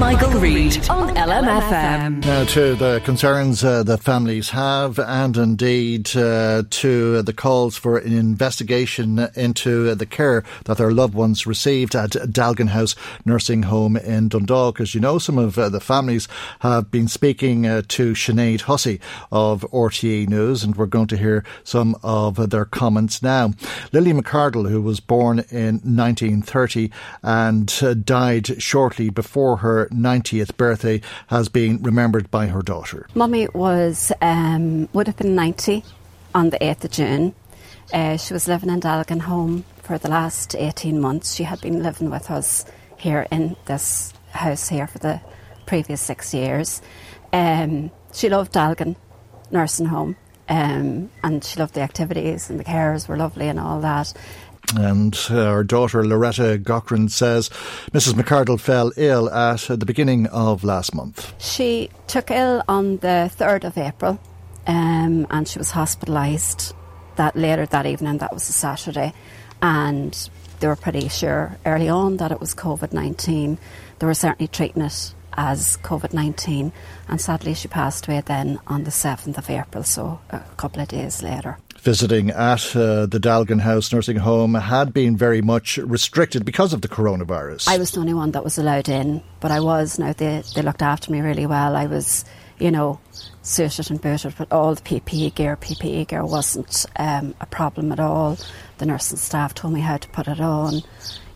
Michael Reade on LMFM. Now, to the concerns uh, that families have, and indeed uh, to the calls for an investigation into the care that their loved ones received at Dealgan House Nursing Home in Dundalk. As you know, some of uh, the families have been speaking uh, to Sinead Hussey of RTE News, and we're going to hear some of their comments now. Lily McCardle, who was born in 1930 and uh, died shortly before her 90th birthday has been remembered by her daughter. Mummy was um, would have been 90 on the 8th of June. Uh, she was living in Dealgan home for the last 18 months. She had been living with us here in this house here for the previous six years. Um, she loved Dealgan nursing home um, and she loved the activities and the carers were lovely and all that. And our daughter Loretta Gaughran says Mrs. McCardle fell ill at the beginning of last month. She took ill on the 3rd of April um, and she was hospitalised that later that evening, that was a Saturday. And they were pretty sure early on that it was COVID 19. They were certainly treating it as COVID 19. And sadly, she passed away then on the 7th of April, so a couple of days later visiting at uh, the Dealgan House nursing home had been very much restricted because of the coronavirus. I was the only one that was allowed in, but I was. Now they, they looked after me really well. I was, you know, suited and booted with all the PPE gear. PPE gear wasn't um, a problem at all. The nursing staff told me how to put it on.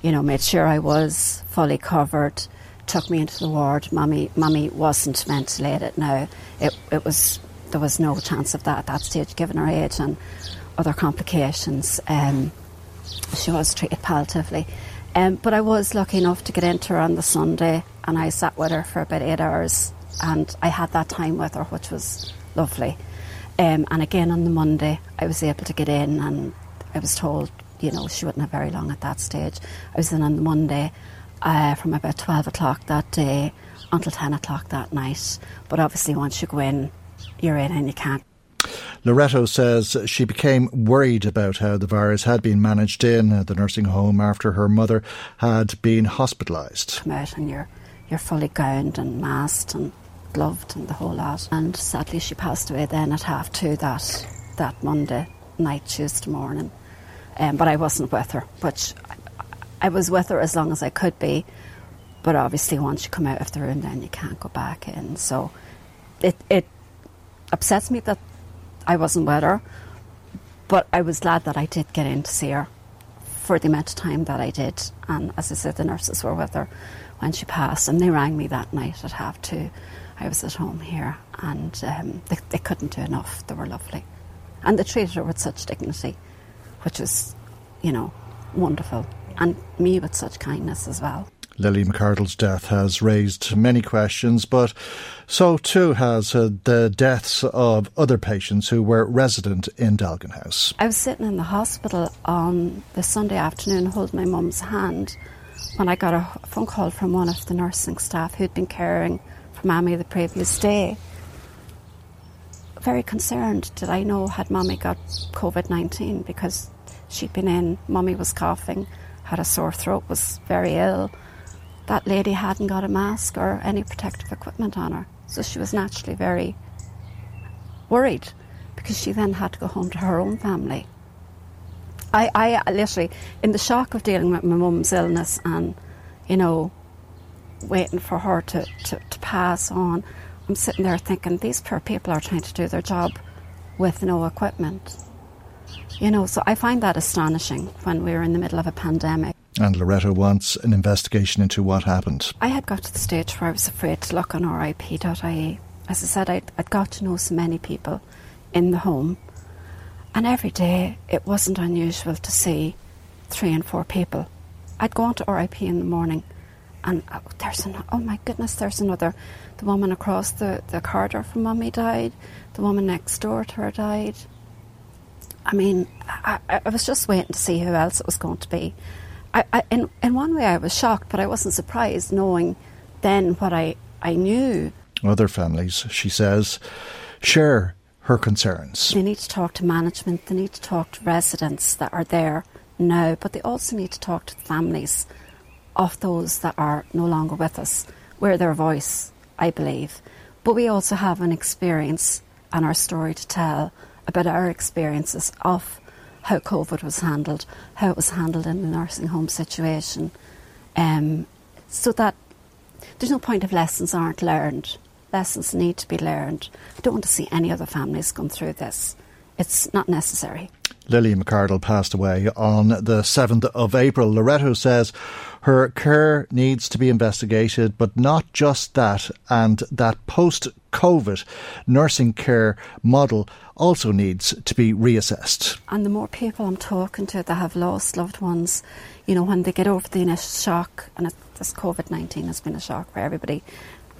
You know, made sure I was fully covered. Took me into the ward. Mummy, mummy wasn't ventilated. Now it it was there was no chance of that at that stage, given her age and other complications. Um, she was treated palliatively. Um, but I was lucky enough to get into her on the Sunday, and I sat with her for about eight hours, and I had that time with her, which was lovely. Um, and again on the Monday, I was able to get in, and I was told, you know, she wouldn't have very long at that stage. I was in on the Monday uh, from about 12 o'clock that day until 10 o'clock that night. But obviously, once you go in, you're in and you can't. Loretto says she became worried about how the virus had been managed in the nursing home after her mother had been hospitalised. Come out and you're, you're fully gowned and masked and gloved and the whole lot. And sadly, she passed away then at half two that, that Monday night, Tuesday morning. Um, but I wasn't with her, which I, I was with her as long as I could be. But obviously, once you come out of the room, then you can't go back in. So it, it upsets me that I wasn't with her, but I was glad that I did get in to see her for the amount of time that I did. And as I said, the nurses were with her when she passed, and they rang me that night at half two. I was at home here, and um, they, they couldn't do enough. They were lovely. And they treated her with such dignity, which was, you know, wonderful. And me with such kindness as well. Lily McCardle's death has raised many questions, but so too has uh, the deaths of other patients who were resident in Dealgan House. I was sitting in the hospital on the Sunday afternoon holding my mum's hand when I got a phone call from one of the nursing staff who'd been caring for Mammy the previous day. Very concerned did I know had Mammy got COVID 19 because she'd been in, Mummy was coughing, had a sore throat, was very ill that lady hadn't got a mask or any protective equipment on her. So she was naturally very worried because she then had to go home to her own family. I, I literally, in the shock of dealing with my mum's illness and you know, waiting for her to, to, to pass on. I'm sitting there thinking these poor people are trying to do their job with no equipment. You know, so I find that astonishing when we're in the middle of a pandemic. And Loretta wants an investigation into what happened. I had got to the stage where I was afraid to look on RIP.ie. As I said, I'd, I'd got to know so many people in the home, and every day it wasn't unusual to see three and four people. I'd go on to RIP in the morning, and oh, there's an, oh my goodness, there's another. The woman across the, the corridor from mummy died. The woman next door to her died. I mean, I, I was just waiting to see who else it was going to be. I, I, in, in one way, I was shocked, but I wasn't surprised knowing then what I, I knew. Other families, she says, share her concerns. They need to talk to management, they need to talk to residents that are there now, but they also need to talk to the families of those that are no longer with us. We're their voice, I believe. But we also have an experience and our story to tell about our experiences of how COVID was handled, how it was handled in the nursing home situation, um, so that there's no point if lessons aren't learned. Lessons need to be learned. I don't want to see any other families going through this. It's not necessary. Lily McCardle passed away on the 7th of April. Loretto says her care needs to be investigated, but not just that, and that post COVID nursing care model also needs to be reassessed. And the more people I'm talking to that have lost loved ones, you know, when they get over the initial shock, and it, this COVID 19 has been a shock for everybody,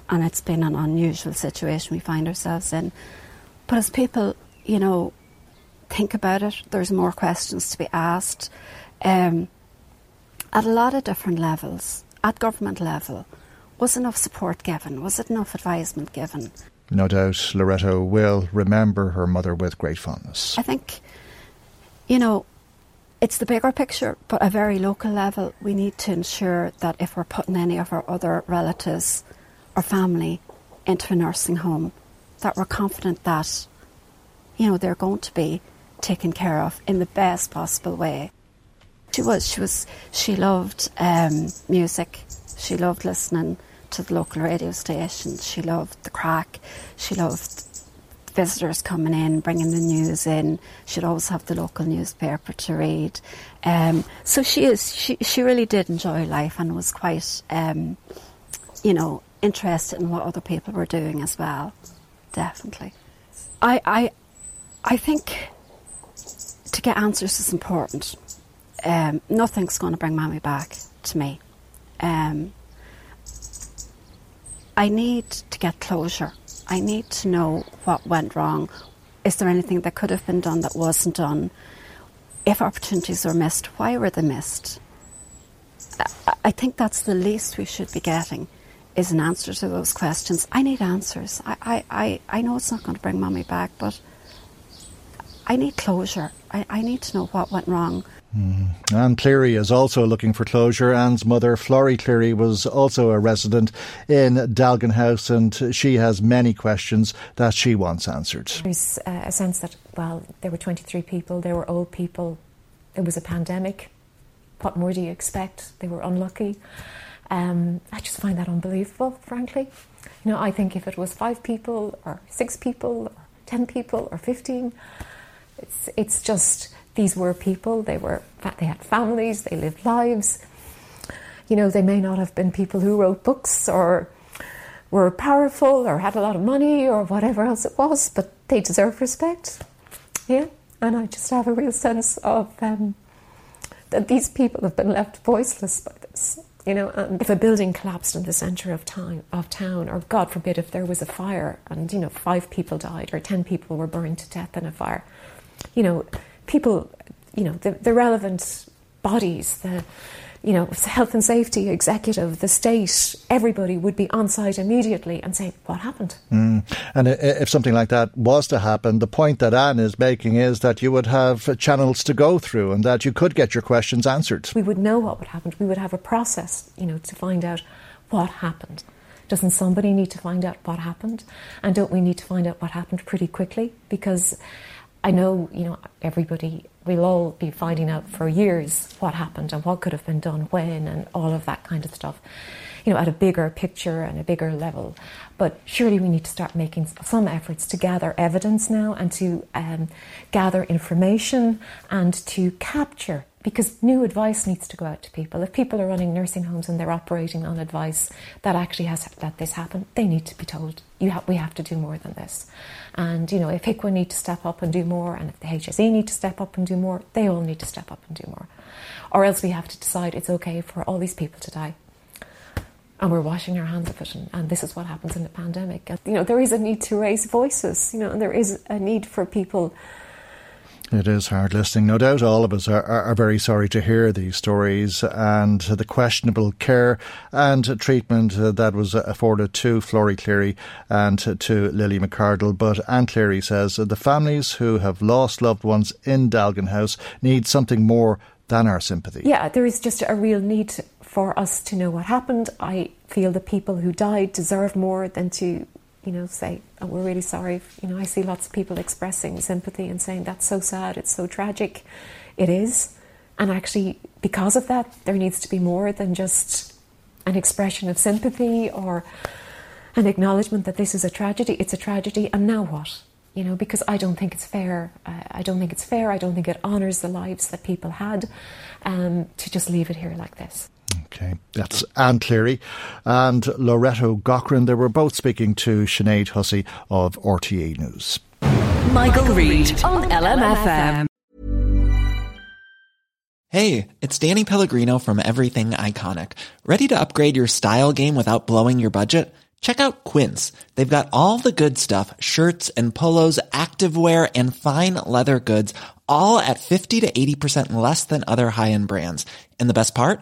and it's been an unusual situation we find ourselves in. But as people, you know, think about it, there's more questions to be asked um, at a lot of different levels. At government level, was enough support given? Was it enough advisement given? No doubt Loretto will remember her mother with great fondness. I think, you know, it's the bigger picture, but at a very local level, we need to ensure that if we're putting any of our other relatives or family into a nursing home, that we're confident that, you know, they're going to be taken care of in the best possible way. She was, she was, she loved um, music. She loved listening to the local radio station. She loved the crack. She loved visitors coming in, bringing the news in. She'd always have the local newspaper to read. Um, so she is. She she really did enjoy life and was quite, um, you know, interested in what other people were doing as well. Definitely. I I I think to get answers is important. Um, nothing's going to bring mommy back to me. Um, I need to get closure. I need to know what went wrong. Is there anything that could have been done that wasn't done? If opportunities were missed, why were they missed? I think that's the least we should be getting is an answer to those questions. I need answers. I, I, I, I know it's not going to bring mommy back, but I need closure. I, I need to know what went wrong. Mm. Anne Cleary is also looking for closure. Anne's mother, Florrie Cleary, was also a resident in Dealgan House, and she has many questions that she wants answered. There's uh, a sense that, well, there were 23 people, there were old people, it was a pandemic. What more do you expect? They were unlucky. Um, I just find that unbelievable, frankly. You know, I think if it was five people, or six people, or 10 people, or 15, it's, it's just these were people. They were they had families. They lived lives. You know, they may not have been people who wrote books or were powerful or had a lot of money or whatever else it was, but they deserve respect. Yeah, and I just have a real sense of um, that these people have been left voiceless by this. You know, and if a building collapsed in the centre of town, of town, or God forbid, if there was a fire and you know five people died or ten people were burned to death in a fire, you know, people, you know, the, the relevant bodies, the you know, health and safety executive, the state, everybody would be on site immediately and say, What happened? Mm. And if something like that was to happen, the point that Anne is making is that you would have channels to go through and that you could get your questions answered. We would know what would happen. We would have a process, you know, to find out what happened. Doesn't somebody need to find out what happened? And don't we need to find out what happened pretty quickly? Because I know, you know, everybody, we'll all be finding out for years what happened and what could have been done when and all of that kind of stuff, you know, at a bigger picture and a bigger level. But surely we need to start making some efforts to gather evidence now and to um, gather information and to capture because new advice needs to go out to people. If people are running nursing homes and they're operating on advice that actually has let this happen, they need to be told you have, we have to do more than this. And you know, if HIQA need to step up and do more, and if the HSE need to step up and do more, they all need to step up and do more. Or else we have to decide it's okay for all these people to die. And we're washing our hands of it, and, and this is what happens in the pandemic. And, you know, there is a need to raise voices. You know, and there is a need for people it is hard listening. No doubt all of us are, are, are, very sorry to hear these stories and the questionable care and treatment that was afforded to Florrie Cleary and to Lily McCardle. But Anne Cleary says the families who have lost loved ones in Dealgan House need something more than our sympathy. Yeah, there is just a real need for us to know what happened. I feel the people who died deserve more than to you know, say, oh, we're really sorry. You know, I see lots of people expressing sympathy and saying, that's so sad, it's so tragic. It is. And actually, because of that, there needs to be more than just an expression of sympathy or an acknowledgement that this is a tragedy. It's a tragedy, and now what? You know, because I don't think it's fair. I don't think it's fair. I don't think it honours the lives that people had um, to just leave it here like this. Okay, that's Anne Cleary and Loretto Gaughran. They were both speaking to Sinead Hussey of RTE News. Michael, Reade on LMFM. Hey, it's Danny Pellegrino from Everything Iconic. Ready to upgrade your style game without blowing your budget? Check out Quince. They've got all the good stuff shirts and polos, activewear, and fine leather goods, all at 50 to 80% less than other high end brands. And the best part?